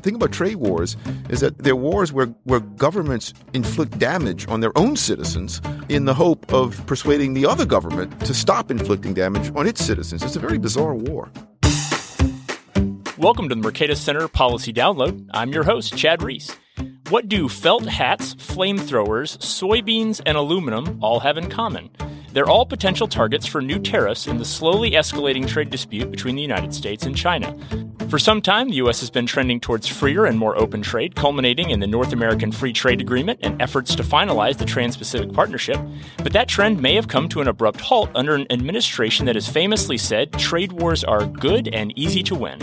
thing about trade wars is that they're wars where, where governments inflict damage on their own citizens in the hope of persuading the other government to stop inflicting damage on its citizens. It's a very bizarre war. Welcome to the Mercatus Center Policy Download. I'm your host, Chad Reese. What do felt hats, flamethrowers, soybeans, and aluminum all have in common? They're all potential targets for new tariffs in the slowly escalating trade dispute between the United States and China. For some time, the U.S. has been trending towards freer and more open trade, culminating in the North American Free Trade Agreement and efforts to finalize the Trans Pacific Partnership. But that trend may have come to an abrupt halt under an administration that has famously said trade wars are good and easy to win.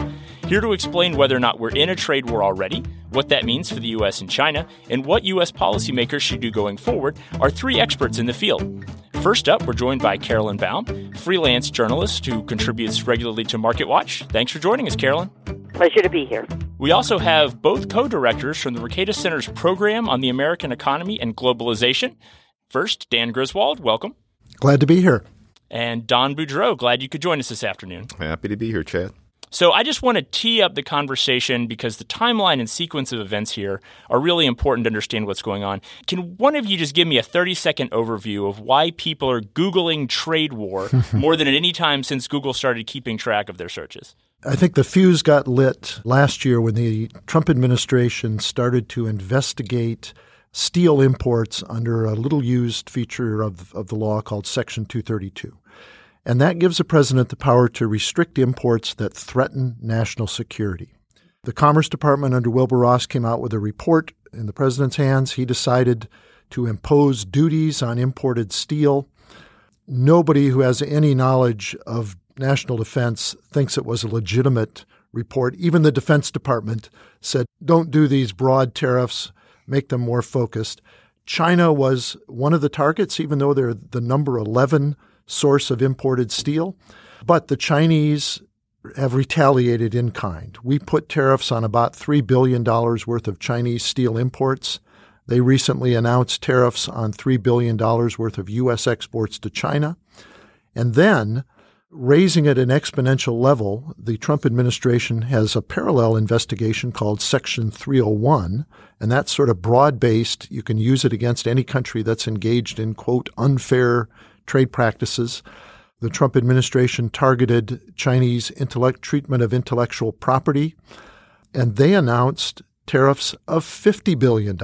Here to explain whether or not we're in a trade war already, what that means for the U.S. and China, and what U.S. policymakers should do going forward are three experts in the field. First up, we're joined by Caroline Baum, freelance journalist who contributes regularly to MarketWatch. Thanks for joining us, Caroline. Pleasure to be here. We also have both co directors from the Mercatus Center's program on the American economy and globalization. First, Dan Griswold, welcome. Glad to be here. And Don Boudreaux, glad you could join us this afternoon. Happy to be here, Chad. So I just want to tee up the conversation because the timeline and sequence of events here are really important to understand what's going on. Can one of you just give me a 30 second overview of why people are Googling trade war more than at any time since Google started keeping track of their searches? I think the fuse got lit last year when the Trump administration started to investigate steel imports under a little used feature of, of the law called Section 232. And that gives the president the power to restrict imports that threaten national security. The Commerce Department under Wilbur Ross came out with a report in the president's hands. He decided to impose duties on imported steel. Nobody who has any knowledge of national defense thinks it was a legitimate report. Even the Defense Department said, don't do these broad tariffs, make them more focused. China was one of the targets, even though they're the number 11 source of imported steel. But the Chinese have retaliated in kind. We put tariffs on about $3 billion worth of Chinese steel imports. They recently announced tariffs on $3 billion worth of U.S. exports to China. And then, raising at an exponential level, the Trump administration has a parallel investigation called Section 301, and that's sort of broad based. You can use it against any country that's engaged in, quote, unfair trade practices. The Trump administration targeted Chinese intellect treatment of intellectual property, and they announced tariffs of $50 billion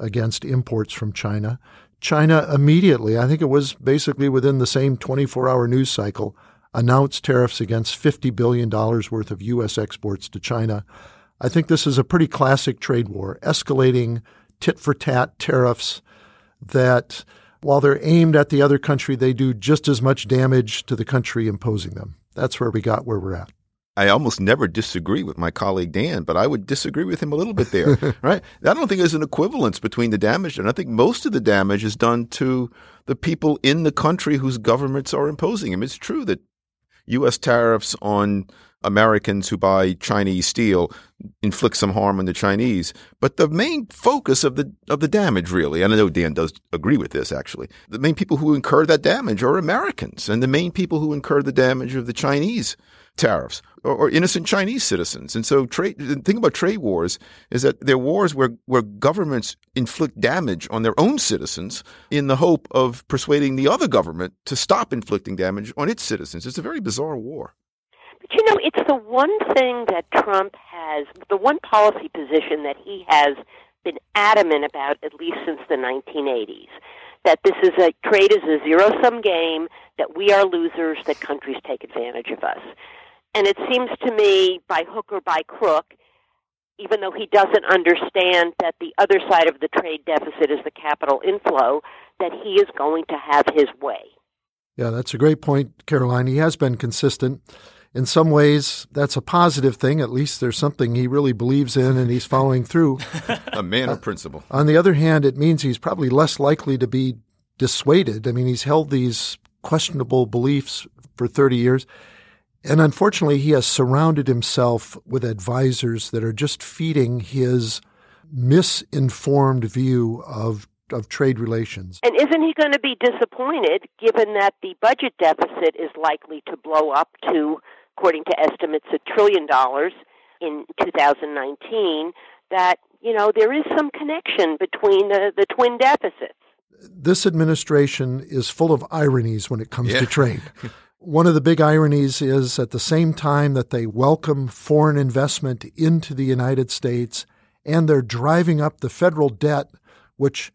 against imports from China. China immediately, I think it was basically within the same 24 hour news cycle, announced tariffs against $50 billion worth of U.S. exports to China. I think this is a pretty classic trade war, escalating tit for tat tariffs that while they're aimed at the other country, they do just as much damage to the country imposing them. That's where we got where we're at. I almost never disagree with my colleague Dan, but I would disagree with him a little bit there, right? I don't think there's an equivalence between the damage, and I think most of the damage is done to the people in the country whose governments are imposing them. It's true that U.S. tariffs on Americans who buy Chinese steel inflict some harm on the Chinese. But the main focus of the of the damage, really, and I know Dan does agree with this. Actually, the main people who incur that damage are Americans, and the main people who incur the damage of the Chinese tariffs or innocent Chinese citizens. And so, trade. The thing about trade wars is that they're wars where where governments inflict damage on their own citizens in the hope of persuading the other government to stop inflicting damage on its citizens. It's a very bizarre war. But you know, it's the one thing that Trump has, the one policy position that he has been adamant about at least since the 1980s. That this is a trade is a zero sum game, that we are losers, that countries take advantage of us. And it seems to me, by hook or by crook, even though he doesn't understand that the other side of the trade deficit is the capital inflow, that he is going to have his way. Yeah, that's a great point, Caroline. He has been consistent in some ways, that's a positive thing. At least there's something he really believes in and he's following through. a man of principle. Uh, on the other hand, it means he's probably less likely to be dissuaded. I mean, he's held these questionable beliefs for 30 years. And unfortunately, he has surrounded himself with advisors that are just feeding his misinformed view of of trade relations. And isn't he going to be disappointed given that the budget deficit is likely to blow up to according to estimates, a trillion dollars. in 2019 that, you know, there is some connection between the, the twin deficits. This administration is full of ironies when it comes yeah. to trade. One of the big ironies is at the same time that they welcome foreign investment into the United States and they're driving up the federal debt, which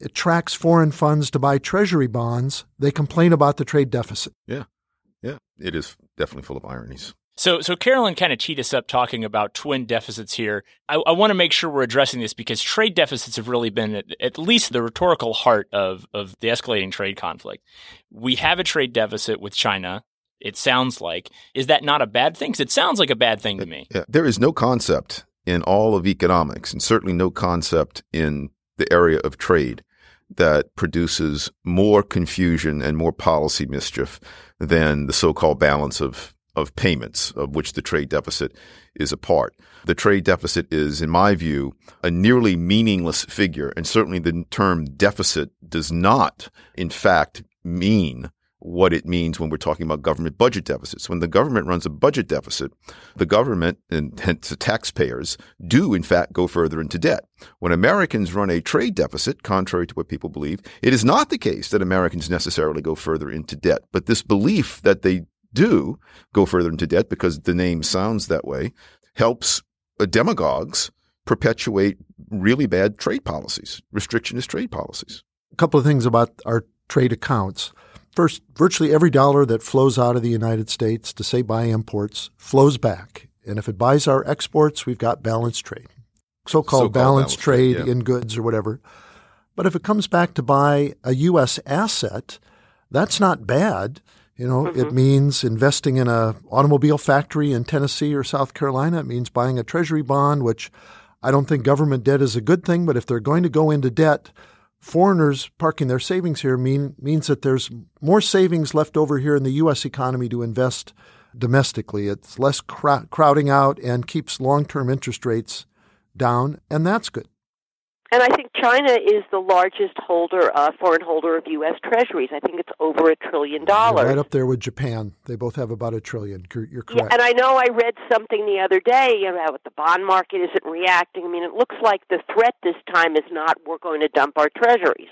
attracts foreign funds to buy treasury bonds, they complain about the trade deficit. Yeah. Yeah. It is definitely full of ironies. So, so Caroline kind of teed us up talking about twin deficits here. I, I want to make sure we're addressing this because trade deficits have really been at, at, least the rhetorical heart of, of the escalating trade conflict. We have a trade deficit with China. It sounds like. Is that not a bad thing? Because it sounds like a bad thing to uh, me. Yeah, there is no concept in all of economics, and certainly no concept in the area of trade that produces more confusion and more policy mischief than the so-called balance of of payments, of which the trade deficit is a part. The trade deficit is, in my view, a nearly meaningless figure, and certainly the term deficit does not, in fact, mean what it means when we're talking about government budget deficits. When the government runs a budget deficit, the government and hence the taxpayers do in fact go further into debt. When Americans run a trade deficit, contrary to what people believe, it is not the case that Americans necessarily go further into debt. But this belief that they do go further into debt because the name sounds that way helps uh, demagogues perpetuate really bad trade policies, restrictionist trade policies. A couple of things about our trade accounts. First, virtually every dollar that flows out of the United States to say buy imports flows back. And if it buys our exports, we've got balanced trade, so called balanced, balanced, trade, trade yeah. in goods or whatever. But if it comes back to buy a U.S. asset, that's not bad. You know, mm-hmm. it means investing in a automobile factory in Tennessee or South Carolina. It means buying a treasury bond, which I don't think government debt is a good thing, but if they're going to go into debt, foreigners parking their savings here mean, means that there's more savings left over here in the U.S. economy to invest domestically. It's less crowding out and keeps long term interest rates down, and that's good. And I think China is the largest holder, uh, foreign holder of U.S. Treasuries. I think it's over a trillion dollars. Right up there with Japan. They both have about a trillion. You're correct. Yeah, and I know I read something the other day about the bond market isn't reacting. I mean, it looks like the threat this time is not we're going to dump our Treasuries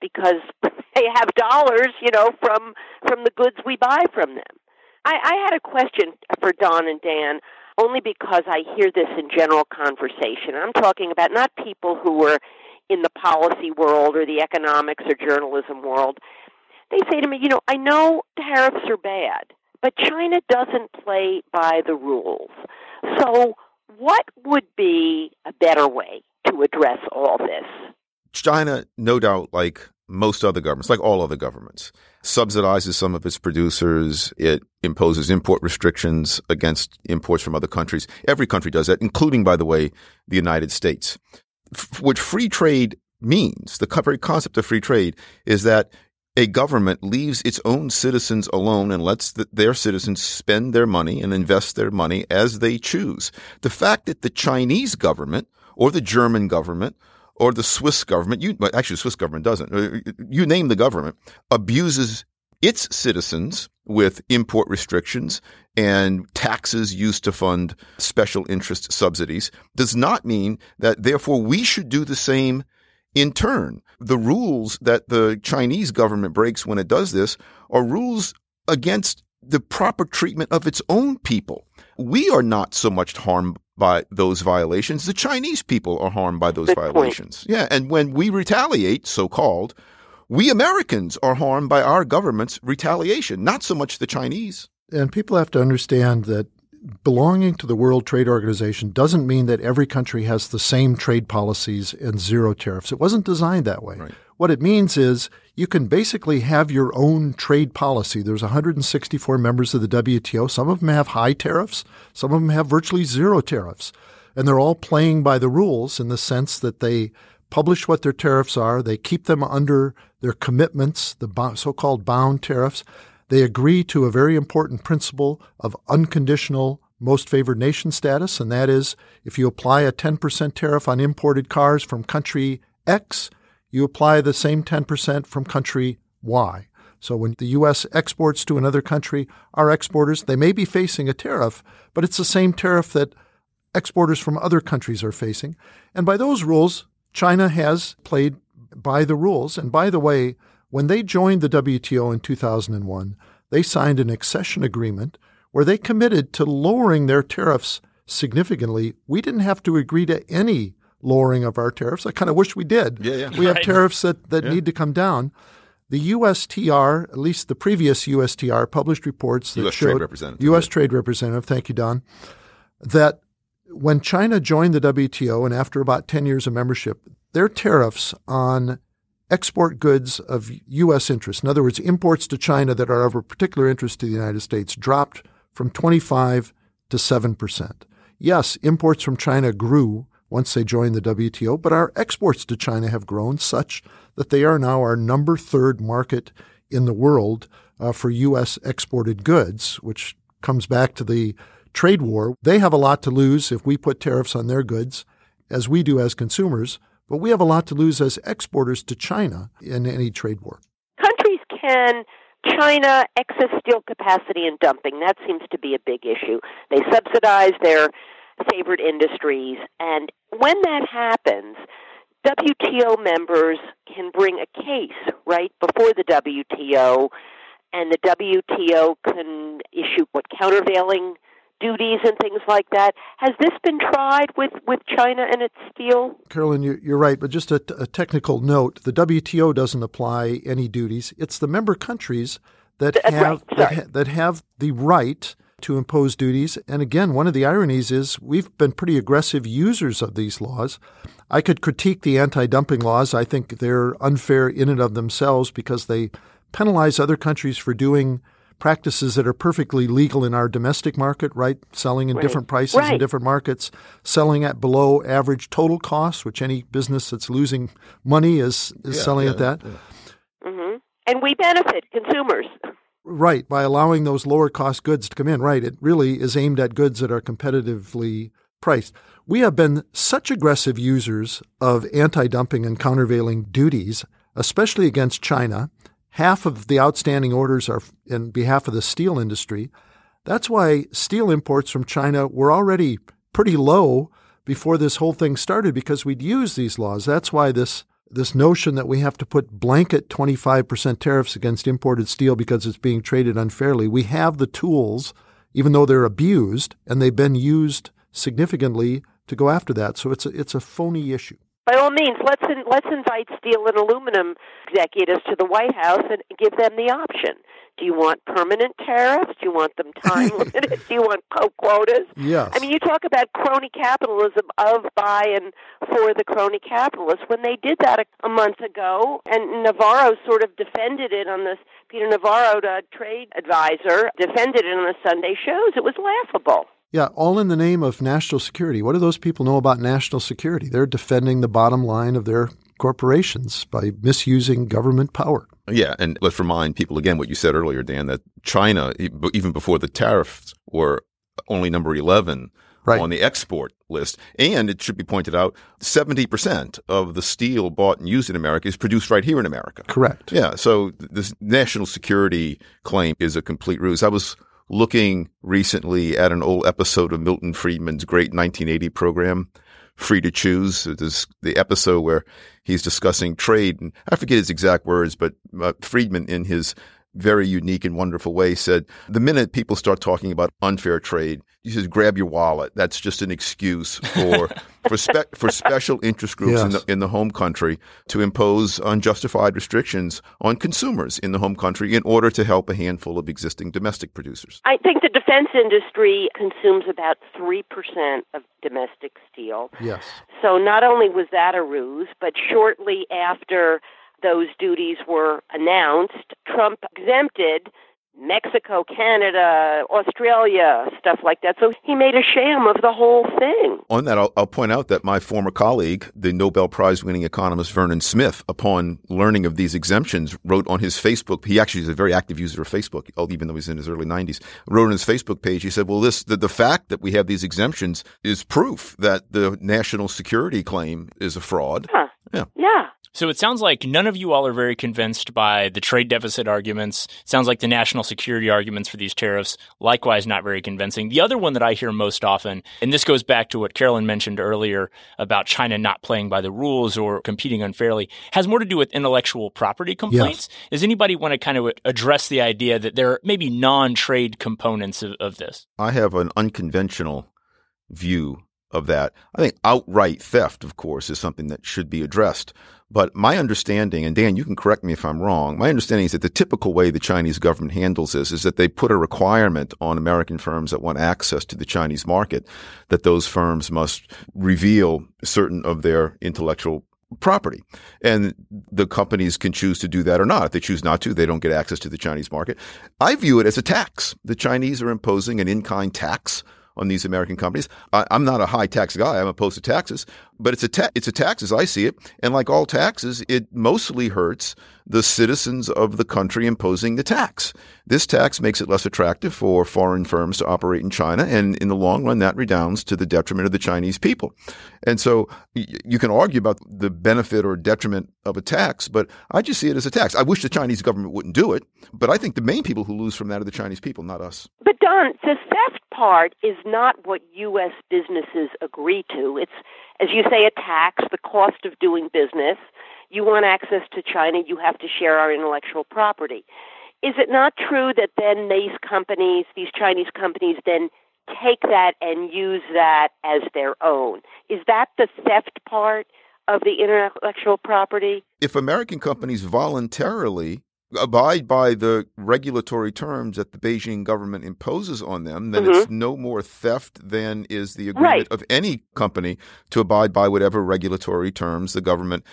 because they have dollars, you know, from from the goods we buy from them. I, I had a question for Don and Dan only because I hear this in general conversation. I'm talking about not people who were in the policy world or the economics or journalism world. They say to me, you know, I know tariffs are bad, but China doesn't play by the rules. So, what would be a better way to address all this? China, no doubt, like most other governments, like all other governments, subsidizes some of its producers. It imposes import restrictions against imports from other countries. Every country does that, including, by the way, the United States. F- what free trade means, the very concept of free trade, is that a government leaves its own citizens alone and lets the, their citizens spend their money and invest their money as they choose. The fact that the Chinese government or the German government or the Swiss government, you, well, actually the Swiss government doesn't, uh, you name the government, abuses its citizens with import restrictions and taxes used to fund special interest subsidies does not mean that therefore we should do the same in turn. The rules that the Chinese government breaks when it does this are rules against the proper treatment of its own people. We are not so much harmed by those violations. The Chinese people are harmed by those Good violations. Point. Yeah. And when we retaliate, so called, we Americans are harmed by our government's retaliation, not so much the Chinese. And people have to understand that belonging to the World Trade Organization doesn't mean that every country has the same trade policies and zero tariffs. It wasn't designed that way. Right. What it means is you can basically have your own trade policy. There's 164 members of the WTO. Some of them have high tariffs, some of them have virtually zero tariffs. And they're all playing by the rules in the sense that they publish what their tariffs are, they keep them under their commitments, the so called bound tariffs. They agree to a very important principle of unconditional most favored nation status, and that is if you apply a 10% tariff on imported cars from country X, you apply the same 10% from country Y. So when the U.S. exports to another country, our exporters, they may be facing a tariff, but it's the same tariff that exporters from other countries are facing. And by those rules, China has played by the rules. And by the way, when they joined the WTO in 2001, they signed an accession agreement where they committed to lowering their tariffs significantly. We didn't have to agree to any lowering of our tariffs. I kind of wish we did. Yeah, yeah. We have tariffs that, that Yeah. need to come down. The USTR, at least the previous USTR, published reports that US Trade showed Representative, U.S. yeah. Trade Representative, thank you, Don, that when China joined the WTO and after about 10 years of membership, their tariffs on export goods of U.S. interest, in other words, imports to China that are of a particular interest to the United States, dropped from 25 to 7 percent. Yes, imports from China grew once they joined the WTO, but our exports to China have grown such that they are now our number third market in the world uh, for U.S. exported goods, which comes back to the trade war. They have a lot to lose if we put tariffs on their goods, as we do as consumers, but we have a lot to lose as exporters to China in any trade war. countries can China excess steel capacity and dumping. That seems to be a big issue. They subsidize their favorite industries, and when that happens, WTO members can bring a case right before the WTO, and the WTO can issue what countervailing duties and things like that. Has this been tried with, with China and its steel? Caroline, you- you're right, but just a, a technical note: the WTO doesn't apply any duties. It's the member countries that Th- uh, right, have that, ha- that have the right to impose duties. And again, one of the ironies is we've been pretty aggressive users of these laws. I could critique the anti-dumping laws. I think they're unfair in and of themselves because they penalize other countries for doing practices that are perfectly legal in our domestic market, right? Selling in Right. different prices in different markets, selling at below average total costs, which any business that's losing money is is Yeah, selling yeah, at that. Mm-hmm. And we benefit, consumers. Right, by allowing those lower cost goods to come in. Right, it really is aimed at goods that are competitively priced. We have been such aggressive users of anti dumping and countervailing duties, especially against China. Half of the outstanding orders are in behalf of the steel industry. That's why steel imports from China were already pretty low before this whole thing started because we'd used these laws. That's why this this notion that we have to put blanket 25% tariffs against imported steel because it's being traded unfairly. We have the tools, even though they're abused, and they've been used significantly to go after that. So it's a, it's a phony issue. By all means, let's in, let's invite steel and aluminum executives to the White House and give them the option. Do you want permanent tariffs? Do you want them time limited? Do you want quotas? Yes. I mean, you talk about crony capitalism of, by, and for the crony capitalists. When they did that a, a month ago, and Navarro sort of defended it on this, Peter Navarro, the trade advisor, defended it on the Sunday shows. It was laughable. Yeah, all in the name of national security. What do those people know about national security? They're defending the bottom line of their corporations by misusing government power. Yeah, and let's remind people again what you said earlier, Dan, that China, even before the tariffs, were only number 11 Right. on the export list. And it should be pointed out 70% of the steel bought and used in America is produced right here in America. Correct. Yeah, so this national security claim is a complete ruse. I was looking recently at an old episode of Milton Friedman's great 1980 program, Free to Choose. Is the episode where he's discussing trade, and I forget his exact words, but uh, Friedman, in his very unique and wonderful way, said the minute people start talking about unfair trade, you just grab your wallet. That's just an excuse for for spe- for special interest groups in the in the home country to impose unjustified restrictions on consumers in the home country in order to help a handful of existing domestic producers. I think the defense industry consumes about 3% of domestic steel. Yes. So not only was that a ruse, but shortly after those duties were announced, Trump exempted Mexico, Canada, Australia, stuff like that. So he made a sham of the whole thing. On that, I'll, I'll point out that my former colleague, the Nobel Prize winning economist Vernon Smith, upon learning of these exemptions, wrote on his Facebook. He actually is a very active user of Facebook, even though he's in his early 90s. Wrote on his Facebook page, he said, "Well, this the, the fact that we have these exemptions is proof that the national security claim is a fraud." Huh. Yeah. Yeah. So it sounds like none of you all are very convinced by the trade deficit arguments. It sounds like the national security arguments for these tariffs, likewise, not very convincing. The other one that I hear most often, and this goes back to what Caroline mentioned earlier about China not playing by the rules or competing unfairly, has more to do with intellectual property complaints. Yes. Does anybody want to kind of address the idea that there are maybe non trade components of, of this? I have an unconventional view of that. I think outright theft, of course, is something that should be addressed. But my understanding, and Dan, you can correct me if I'm wrong, my understanding is that the typical way the Chinese government handles this is that they put a requirement on American firms that want access to the Chinese market that those firms must reveal certain of their intellectual property. And the companies can choose to do that or not. If they choose not to, they don't get access to the Chinese market. I view it as a tax. The Chinese are imposing an in-kind tax on these American companies. I, am not a high tax guy. I'm opposed to taxes, but it's a ta- it's a tax as I see it. And like all taxes, it mostly hurts the citizens of the country imposing the tax. This tax makes it less attractive for foreign firms to operate in China, and in the long run, that redounds to the detriment of the Chinese people. And so you can argue about the benefit or detriment of a tax, but I just see it as a tax. I wish the Chinese government wouldn't do it, but I think the main people who lose from that are the Chinese people, not us. But Don, the theft part is not what U.S. businesses agree to. It's, as you say, a tax, the cost of doing business you want access to China, you have to share our intellectual property. Is it not true that then these companies, these Chinese companies, then take that and use that as their own? Is that the theft part of the intellectual property? If American companies voluntarily abide by the regulatory terms that the Beijing government imposes on them, then mm-hmm. it's no more theft than is the agreement right. of any company to abide by whatever regulatory terms the government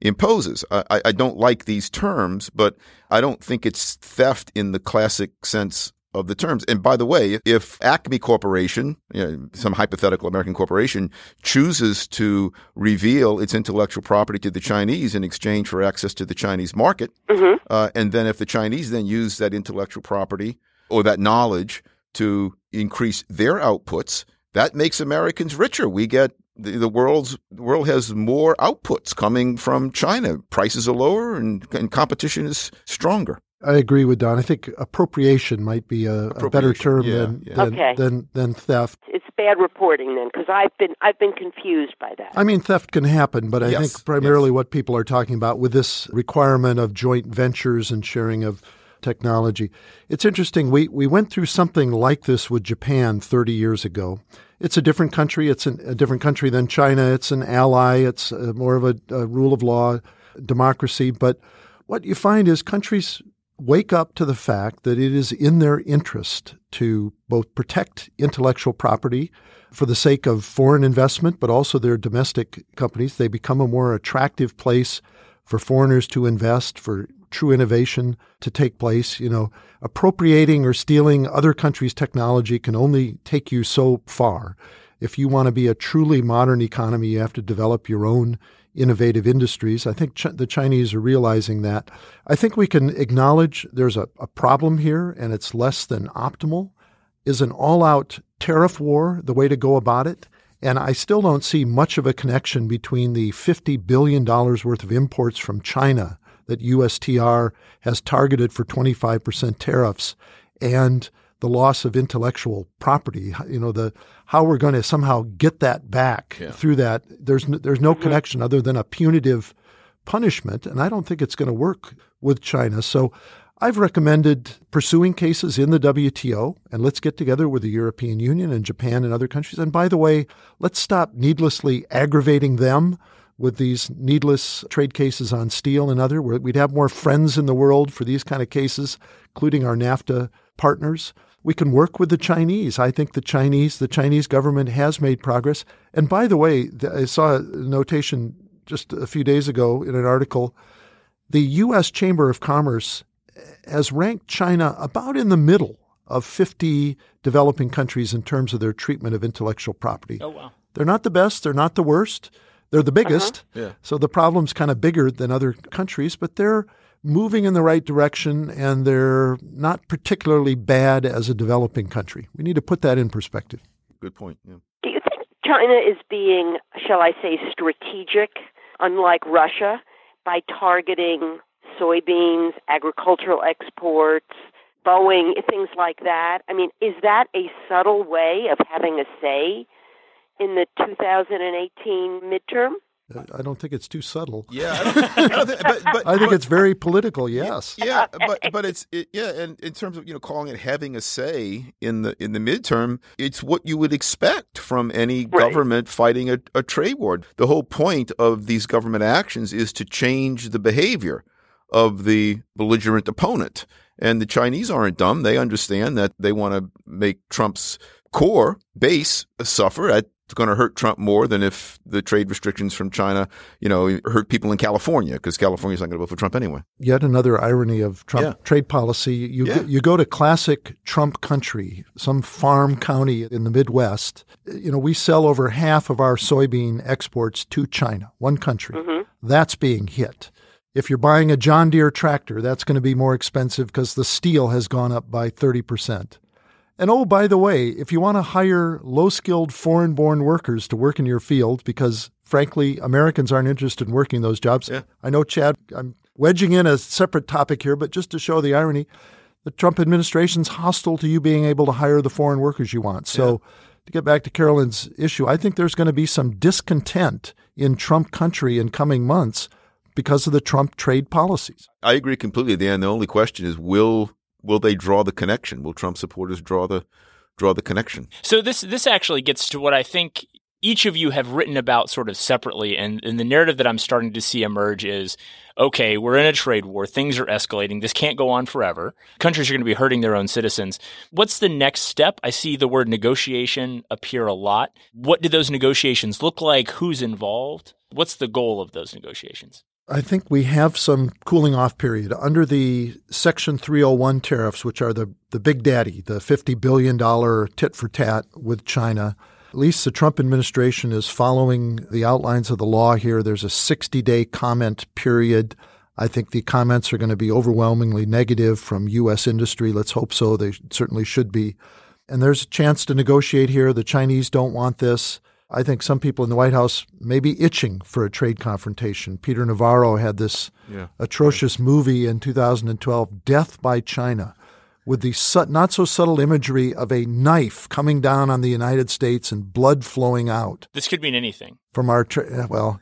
imposes. I, I don't like these terms, but I don't think it's theft in the classic sense of the terms. And by the way, if Acme Corporation, you know, some hypothetical American corporation, chooses to reveal its intellectual property to the Chinese in exchange for access to the Chinese market, mm-hmm. uh, and then if the Chinese then use that intellectual property or that knowledge to increase their outputs, that makes Americans richer. We get the, the world's the world has more outputs coming from China. Prices are lower and, and competition is stronger. I agree with Don. I think appropriation might be a, a better term yeah, than, yeah. Than, okay. than, than theft. It's bad reporting then, because I've been I've been confused by that. I mean, theft can happen, but I yes, think primarily yes. what people are talking about with this requirement of joint ventures and sharing of technology. It's interesting. We we went through something like this with Japan 30 years ago. It's a different country. It's an, a different country than China. It's an ally. It's a, uh, more of a, a rule of law democracy. But what you find is countries wake up to the fact that it is in their interest to both protect intellectual property for the sake of foreign investment, but also their domestic companies. They become a more attractive place for foreigners to invest, for true innovation to take place. You know, appropriating or stealing other countries' technology can only take you so far. If you want to be a truly modern economy, you have to develop your own innovative industries. I think Ch- the Chinese are realizing that. I think we can acknowledge there's a, a problem here and it's less than optimal. Is an all out tariff war the way to go about it? And I still don't see much of a connection between the $50 billion worth of imports from China that USTR has targeted for 25% tariffs and the loss of intellectual property, you know, the how we're going to somehow get that back yeah. through that. There's no, there's no mm-hmm. connection other than a punitive punishment, and I don't think it's going to work with China. So I've recommended pursuing cases in the WTO, and let's get together with the European Union and Japan and other countries. And by the way, let's stop needlessly aggravating them with these needless trade cases on steel and other. We'd have more friends in the world for these kind of cases, including our NAFTA partners. We can work with the Chinese. I think the Chinese, the Chinese government has made progress. And by the way, I saw a notation just a few days ago in an article. The U.S. Chamber of Commerce has ranked China about in the middle of 50 developing countries in terms of their treatment of intellectual property. Oh, wow. They're not the best, they're not the worst. They're the biggest. Uh-huh. Yeah. So the problem's kind of bigger than other countries, but they're moving in the right direction and they're not particularly bad as a developing country. We need to put that in perspective. Good point. Yeah. Do you think China is being, shall I say, strategic unlike Russia, by targeting soybeans, agricultural exports, Boeing, things like that. I mean, is that a subtle way of having a say in the 2018 midterm? Uh, I don't think it's too subtle. Yeah, I, don't, I, think, but, but, I think but, it's very political. Yes. Yeah, but but it's it, yeah, and in terms of you know calling it having a say in the in the midterm, it's what you would expect from any Right. government fighting a, a trade war. The whole point of these government actions is to change the behavior of the belligerent opponent. And the Chinese aren't dumb; they understand that they want to make Trump's core base suffer. That's going to hurt Trump more than if the trade restrictions from China, you know, hurt people in California because California's not going to vote for Trump anyway. Yet another irony of Trump Yeah. trade policy. You Yeah. you go to classic Trump country, some farm county in the Midwest. You know, we sell over half of our soybean exports to China, one country. Mm-hmm. That's being hit. If you're buying a John Deere tractor, that's going to be more expensive because the steel has gone up by 30%. And oh, by the way, if you want to hire low skilled foreign born workers to work in your field, because frankly, Americans aren't interested in working those jobs. Yeah. I know, Chad, I'm wedging in a separate topic here, but just to show the irony, the Trump administration's hostile to you being able to hire the foreign workers you want. So, to get back to Caroline's issue, I think there's going to be some discontent in Trump country in coming months because of the Trump trade policies. I agree completely, Dan. The only question is will will they draw the connection? Will Trump supporters draw the draw the connection? So this this actually gets to what I think each of you have written about sort of separately, and, and the narrative that I'm starting to see emerge is okay, we're in a trade war, things are escalating, this can't go on forever. Countries are going to be hurting their own citizens. What's the next step? I see the word negotiation appear a lot. What do those negotiations look like? Who's involved? What's the goal of those negotiations? I think we have some cooling off period under the Section 301 tariffs, which are the, the big daddy, the $50 billion tit for tat with China. At least the Trump administration is following the outlines of the law here. There's a 60 day comment period. I think the comments are going to be overwhelmingly negative from U.S. industry. Let's hope so. They certainly should be. And there's a chance to negotiate here. The Chinese don't want this. I think some people in the White House may be itching for a trade confrontation. Peter Navarro had this Yeah. atrocious movie in 2012, Death by China, with the su- not so subtle imagery of a knife coming down on the United States and blood flowing out This could mean anything. from our tra- eh, well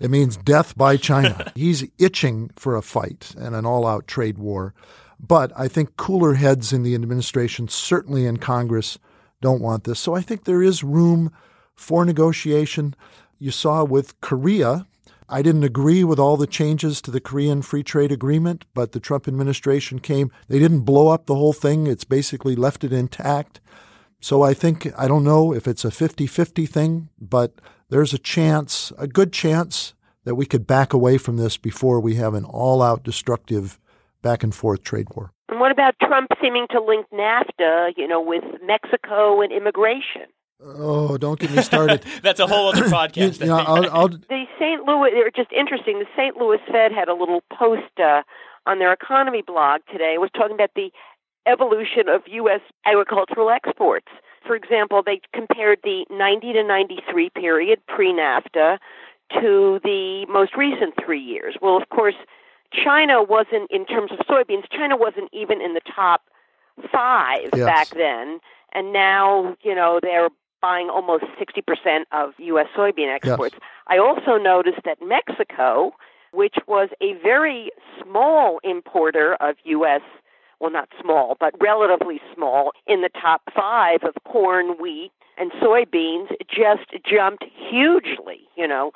it means death by china he's itching for a fight and an all-out trade war but i think cooler heads in the administration certainly in congress don't want this so i think there is room for negotiation you saw with korea I didn't agree with all the changes to the Korean Free Trade Agreement, but the Trump administration came. They didn't blow up the whole thing. It's basically left it intact. So I think, I don't know if it's a 50 50 thing, but there's a chance, a good chance, that we could back away from this before we have an all out destructive back and forth trade war. And what about Trump seeming to link NAFTA, you know, with Mexico and immigration? Oh, don't get me started. That's a whole other podcast. you know, I'll, I'll, The St. Louis, they're just interesting. The St. Louis Fed had a little post uh, on their economy blog today. It was talking about the evolution of U.S. agricultural exports. For example, they compared the 90 to 93 period pre NAFTA to the most recent three years. Well, of course, China wasn't, in terms of soybeans, China wasn't even in the top five Yes. back then. And now, you know, they're buying almost 60% of U.S. soybean exports. I also noticed that Mexico, which was a very small importer of U.S. Well, not small, but relatively small in the top five of corn, wheat, and soybeans, just jumped hugely, you know.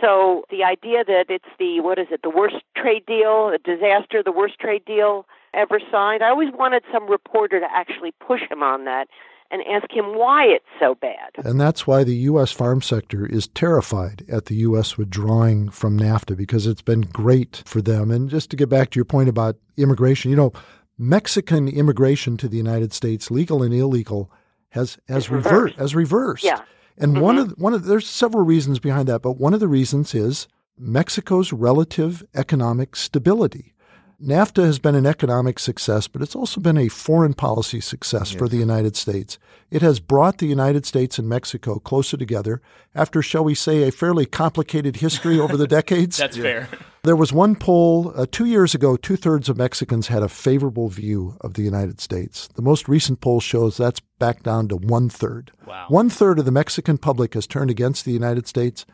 So the idea that it's the, what is it, the worst trade deal, a disaster, the worst trade deal ever signed, I always wanted some reporter to actually push him on that and ask him why it's so bad. And that's why the U.S. farm sector is terrified at the U.S. withdrawing from NAFTA because it's been great for them. And just to get back to your point about immigration, you know, Mexican immigration to the United States, legal and illegal, has has reversed. reversed. Has reversed. Yeah. And one mm-hmm. of one of there's several reasons behind that, but one of the reasons is Mexico's relative economic stability. NAFTA has been an economic success, but it's also been a foreign policy success yes. for the United States. It has brought the United States and Mexico closer together after, shall we say, a fairly complicated history over the decades. That's yeah. fair. There was one poll uh, two years ago, two thirds of Mexicans had a favorable view of the United States. The most recent poll shows that's back down to one third. Wow. One third of the Mexican public has turned against the United States.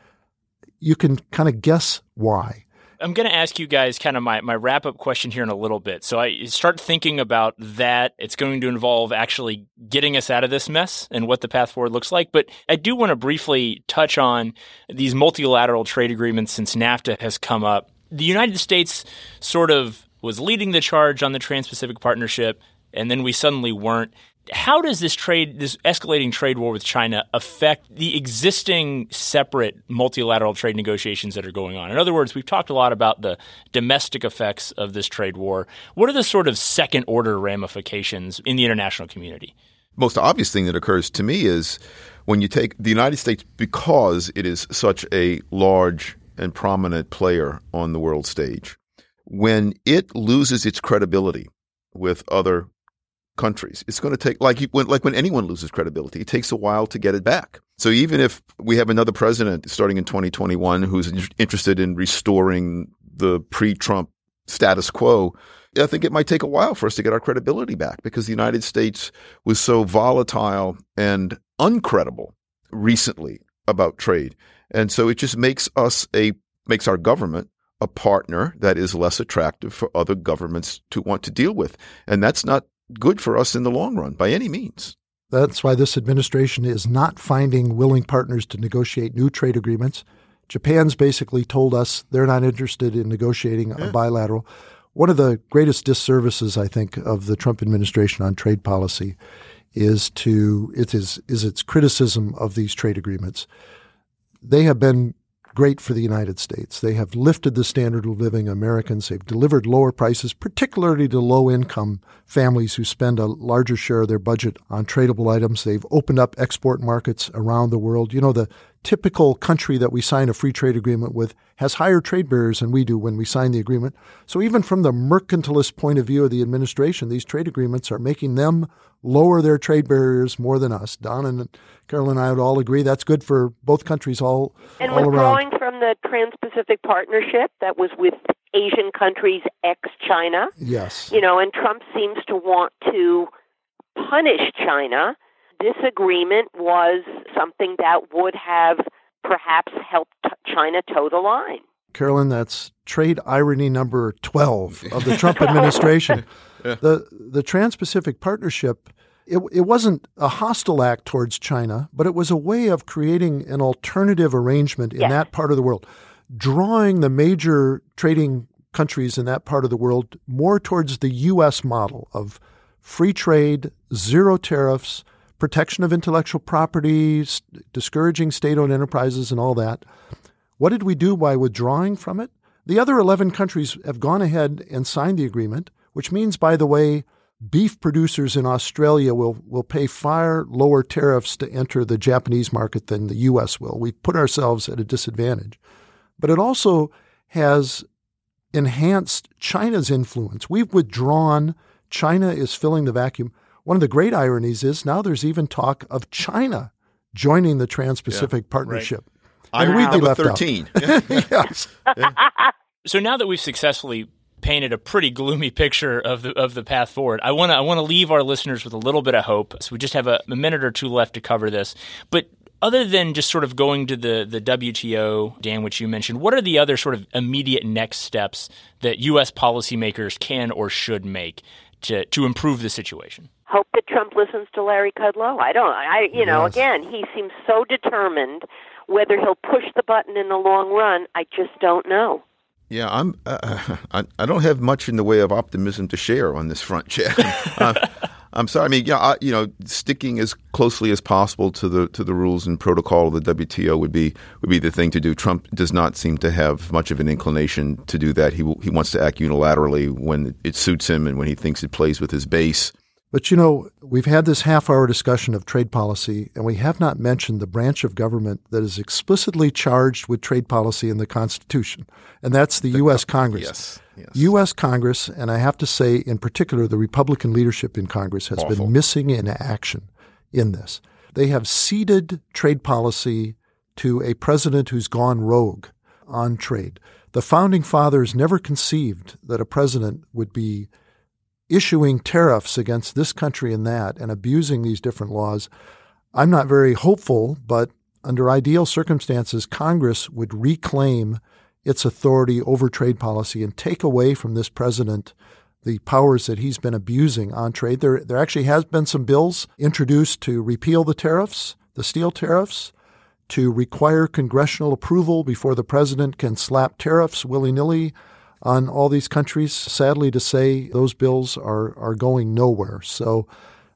You can kind of guess why. I'm going to ask you guys kind of my, my wrap up question here in a little bit. So I start thinking about that. It's going to involve actually getting us out of this mess and what the path forward looks like. But I do want to briefly touch on these multilateral trade agreements since NAFTA has come up. The United States sort of was leading the charge on the Trans Pacific Partnership, and then we suddenly weren't how does this trade, this escalating trade war with China, affect the existing separate multilateral trade negotiations that are going on? In other words, we've talked a lot about the domestic effects of this trade war. What are the sort of second order ramifications in the international community? Most obvious thing that occurs to me is when you take the United States, because it is such a large and prominent player on the world stage, when it loses its credibility with other countries. It's going to take like when like when anyone loses credibility, it takes a while to get it back. So even if we have another president starting in 2021 who's interested in restoring the pre-Trump status quo, I think it might take a while for us to get our credibility back because the United States was so volatile and uncredible recently about trade. And so it just makes us a makes our government a partner that is less attractive for other governments to want to deal with. And that's not good for us in the long run by any means. That's why this administration is not finding willing partners to negotiate new trade agreements. Japan's basically told us they're not interested in negotiating yeah. a bilateral. One of the greatest disservices, I think, of the Trump administration on trade policy is to it is is its criticism of these trade agreements. They have been great for the United States. They have lifted the standard of living Americans. They've delivered lower prices, particularly to low income families who spend a larger share of their budget on tradable items. They've opened up export markets around the world. You know, the typical country that we sign a free trade agreement with has higher trade barriers than we do when we sign the agreement. So even from the mercantilist point of view of the administration, these trade agreements are making them lower their trade barriers more than us. Don and Caroline and I would all agree that's good for both countries all, and all withdrawing from the Trans-Pacific Partnership that was with Asian countries ex-China. Yes. You know, and Trump seems to want to punish China this agreement was something that would have perhaps helped China toe the line. Caroline, that's trade irony number 12 of the Trump administration. yeah. The, the Trans Pacific Partnership, it, it wasn't a hostile act towards China, but it was a way of creating an alternative arrangement in yes. that part of the world, drawing the major trading countries in that part of the world more towards the U.S. model of free trade, zero tariffs, protection of intellectual property, discouraging state owned enterprises, and all that. What did we do by withdrawing from it? The other 11 countries have gone ahead and signed the agreement, which means, by the way, beef producers in Australia will, will pay far lower tariffs to enter the Japanese market than the U.S. will. We put ourselves at a disadvantage. But it also has enhanced China's influence. We've withdrawn. China is filling the vacuum. One of the great ironies is now there's even talk of China joining the Trans Pacific yeah, Partnership. Right. And we'd be left 13. out. yes. So now that we've successfully painted a pretty gloomy picture of the of the path forward. I want to I want to leave our listeners with a little bit of hope. So we just have a, a, minute or two left to cover this. But other than just sort of going to the the WTO, Dan, which you mentioned, what are the other sort of immediate next steps that U.S. policymakers can or should make to to improve the situation? Hope that Trump listens to Larry Kudlow. I don't. I you know, yes. again, he seems so determined. Whether he'll push the button in the long run, I just don't know. Yeah, I'm. Uh, I, I don't have much in the way of optimism to share on this front, Chad. I'm sorry. I mean, yeah, I, you know, sticking as closely as possible to the to the rules and protocol of the WTO would be would be the thing to do. Trump does not seem to have much of an inclination to do that. He he wants to act unilaterally when it suits him and when he thinks it plays with his base. But you know, we've had this half hour discussion of trade policy, and we have not mentioned the branch of government that is explicitly charged with trade policy in the Constitution, and that's the, the U.S. Congress. Yes, yes. U.S. Congress, and I have to say, in particular, the Republican leadership in Congress has Awful. been missing in action in this. They have ceded trade policy to a president who's gone rogue on trade. The founding fathers never conceived that a president would be issuing tariffs against this country and that and abusing these different laws. I'm not very hopeful, but under ideal circumstances, Congress would reclaim its authority over trade policy and take away from this president the powers that he's been abusing on trade. There, there actually has been some bills introduced to repeal the tariffs, the steel tariffs, to require congressional approval before the president can slap tariffs willy nilly on all these countries. Sadly to say, those bills are, are going nowhere. So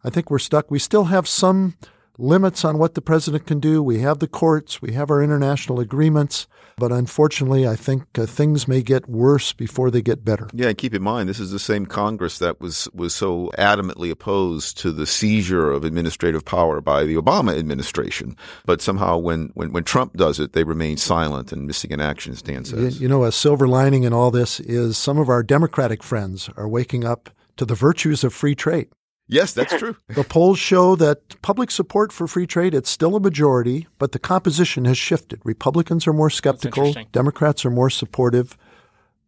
I think we're stuck. We still have some limits on what the president can do. We have the courts, we have our international agreements, but unfortunately, I think uh, things may get worse before they get better. Yeah, and keep in mind, this is the same Congress that was was so adamantly opposed to the seizure of administrative power by the Obama administration. But somehow, when when, when Trump does it, they remain silent and missing in action. As Dan says, you, you know, a silver lining in all this is some of our Democratic friends are waking up to the virtues of free trade. Yes, that's true. the polls show that public support for free trade it's still a majority, but the composition has shifted. Republicans are more skeptical, Democrats are more supportive.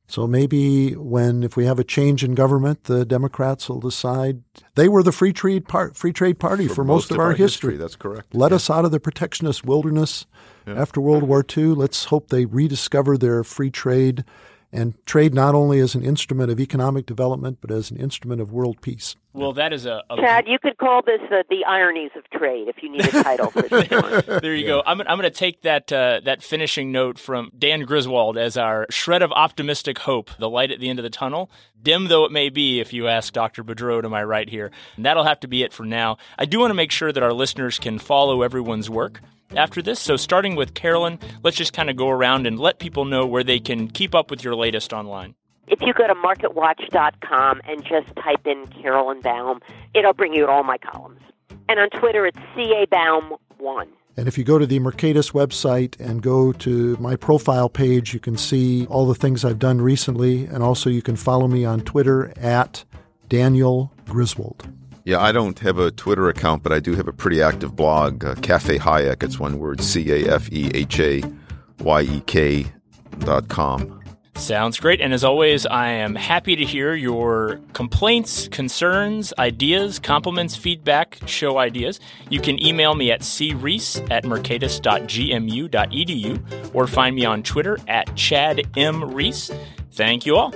So maybe when if we have a change in government, the Democrats will decide they were the free trade part, free trade party for, for most, most, of, of our, our history. history. That's correct. Let yeah. us out of the protectionist wilderness yeah. after World War II. Let's hope they rediscover their free trade and trade not only as an instrument of economic development, but as an instrument of world peace. Well, that is a, a Chad. You could call this uh, the ironies of trade if you need a title for this there you go. I'm, I'm going to take that uh, that finishing note from Dan Griswold as our shred of optimistic hope, the light at the end of the tunnel, dim though it may be. If you ask Dr. Boudreaux to my right here, and that'll have to be it for now. I do want to make sure that our listeners can follow everyone's work after this. So, starting with Caroline, let's just kind of go around and let people know where they can keep up with your latest online. If you go to marketwatch.com and just type in Caroline Baum, it'll bring you to all my columns. And on Twitter, it's CA Baum1. And if you go to the Mercatus website and go to my profile page, you can see all the things I've done recently. And also, you can follow me on Twitter at Daniel Griswold. Yeah, I don't have a Twitter account, but I do have a pretty active blog, uh, Cafe Hayek. It's one word, C A F E H A Y E K dot com. Sounds great. And as always, I am happy to hear your complaints, concerns, ideas, compliments, feedback, show ideas. You can email me at crease at mercatus.gmu.edu or find me on Twitter at Chad M. Reese. Thank you all.